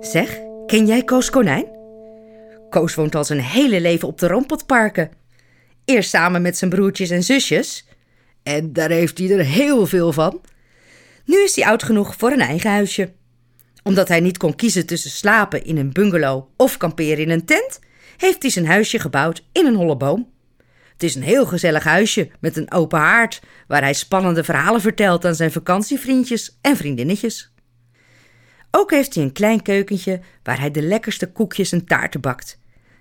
Zeg, ken jij Koos Konijn? Koos woont al zijn hele leven op de Rompotparken. Eerst samen met zijn broertjes en zusjes. En daar heeft hij er heel veel van. Nu is hij oud genoeg voor een eigen huisje. Omdat hij niet kon kiezen tussen slapen in een bungalow of kamperen in een tent, heeft hij zijn huisje gebouwd in een holle boom. Het is een heel gezellig huisje met een open haard waar hij spannende verhalen vertelt aan zijn vakantievriendjes en vriendinnetjes. Ook heeft hij een klein keukentje waar hij de lekkerste koekjes en taarten bakt.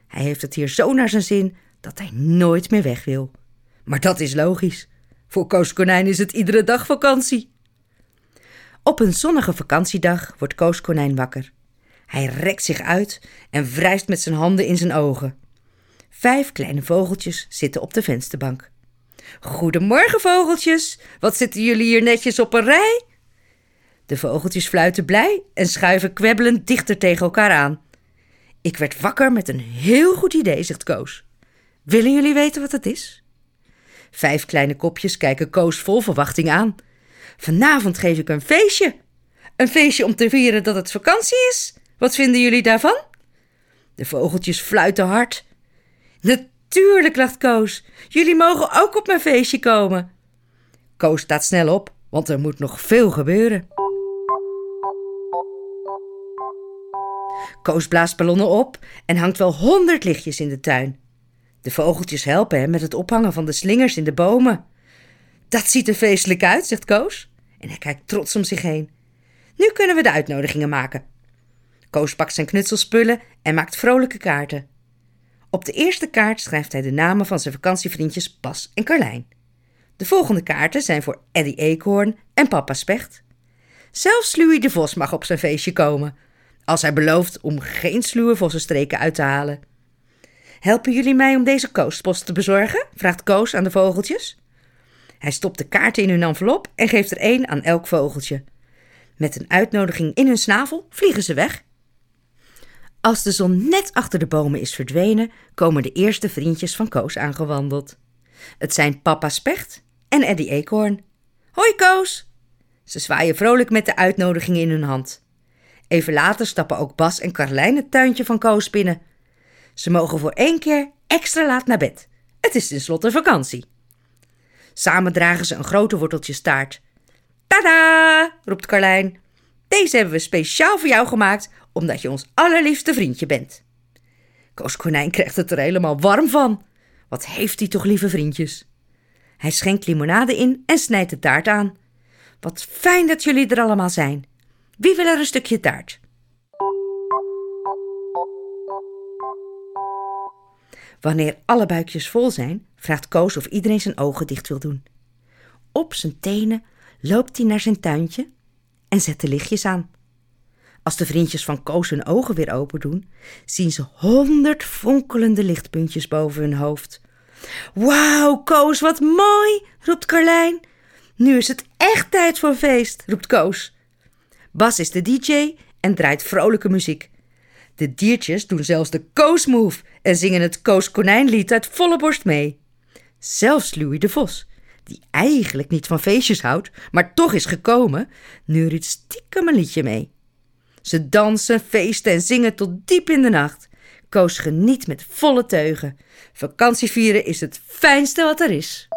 Hij heeft het hier zo naar zijn zin dat hij nooit meer weg wil. Maar dat is logisch. Voor Koos Konijn is het iedere dag vakantie. Op een zonnige vakantiedag wordt Koos Konijn wakker. Hij rekt zich uit en wrijft met zijn handen in zijn ogen. Vijf kleine vogeltjes zitten op de vensterbank. Goedemorgen, vogeltjes. Wat zitten jullie hier netjes op een rij? De vogeltjes fluiten blij en schuiven kwebbelend dichter tegen elkaar aan. Ik werd wakker met een heel goed idee, zegt Koos. Willen jullie weten wat het is? Vijf kleine kopjes kijken Koos vol verwachting aan. Vanavond geef ik een feestje. Een feestje om te vieren dat het vakantie is. Wat vinden jullie daarvan? De vogeltjes fluiten hard. Natuurlijk, lacht Koos. Jullie mogen ook op mijn feestje komen. Koos staat snel op, want er moet nog veel gebeuren. Koos blaast ballonnen op en hangt wel honderd lichtjes in de tuin. De vogeltjes helpen hem met het ophangen van de slingers in de bomen. Dat ziet er feestelijk uit, zegt Koos. En hij kijkt trots om zich heen. Nu kunnen we de uitnodigingen maken. Koos pakt zijn knutselspullen en maakt vrolijke kaarten. Op de eerste kaart schrijft hij de namen van zijn vakantievriendjes Bas en Carlijn. De volgende kaarten zijn voor Eddie Eekhoorn en Papa Specht. Zelfs Louis de Vos mag op zijn feestje komen, als hij belooft om geen sluwe vossenstreken uit te halen. Helpen jullie mij om deze koospost te bezorgen? vraagt Koos aan de vogeltjes. Hij stopt de kaarten in hun envelop en geeft er één aan elk vogeltje. Met een uitnodiging in hun snavel vliegen ze weg. Als de zon net achter de bomen is verdwenen, komen de eerste vriendjes van Koos aangewandeld. Het zijn papa Specht en Eddie Eekhoorn. Hoi Koos! Ze zwaaien vrolijk met de uitnodiging in hun hand. Even later stappen ook Bas en Carlijn het tuintje van Koos binnen. Ze mogen voor één keer extra laat naar bed. Het is tenslotte vakantie. Samen dragen ze een grote worteltjestaart. Tada! roept Carlijn. Deze hebben we speciaal voor jou gemaakt, omdat je ons allerliefste vriendje bent. Koos Konijn krijgt het er helemaal warm van. Wat heeft hij toch lieve vriendjes? Hij schenkt limonade in en snijdt de taart aan. Wat fijn dat jullie er allemaal zijn. Wie wil er een stukje taart? Wanneer alle buikjes vol zijn, vraagt Koos of iedereen zijn ogen dicht wil doen. Op zijn tenen loopt hij naar zijn tuintje en zet de lichtjes aan. Als de vriendjes van Koos hun ogen weer open doen, zien ze honderd fonkelende lichtpuntjes boven hun hoofd. Wauw, Koos, wat mooi, roept Carlijn. Nu is het echt tijd voor feest, roept Koos. Bas is de DJ en draait vrolijke muziek. De diertjes doen zelfs de Koos Move en zingen het Koos Konijnlied uit volle borst mee. Zelfs Louis de Vos, die eigenlijk niet van feestjes houdt, maar toch is gekomen, neuriet stiekem een liedje mee. Ze dansen, feesten en zingen tot diep in de nacht. Koos geniet met volle teugen. Vakantievieren is het fijnste wat er is.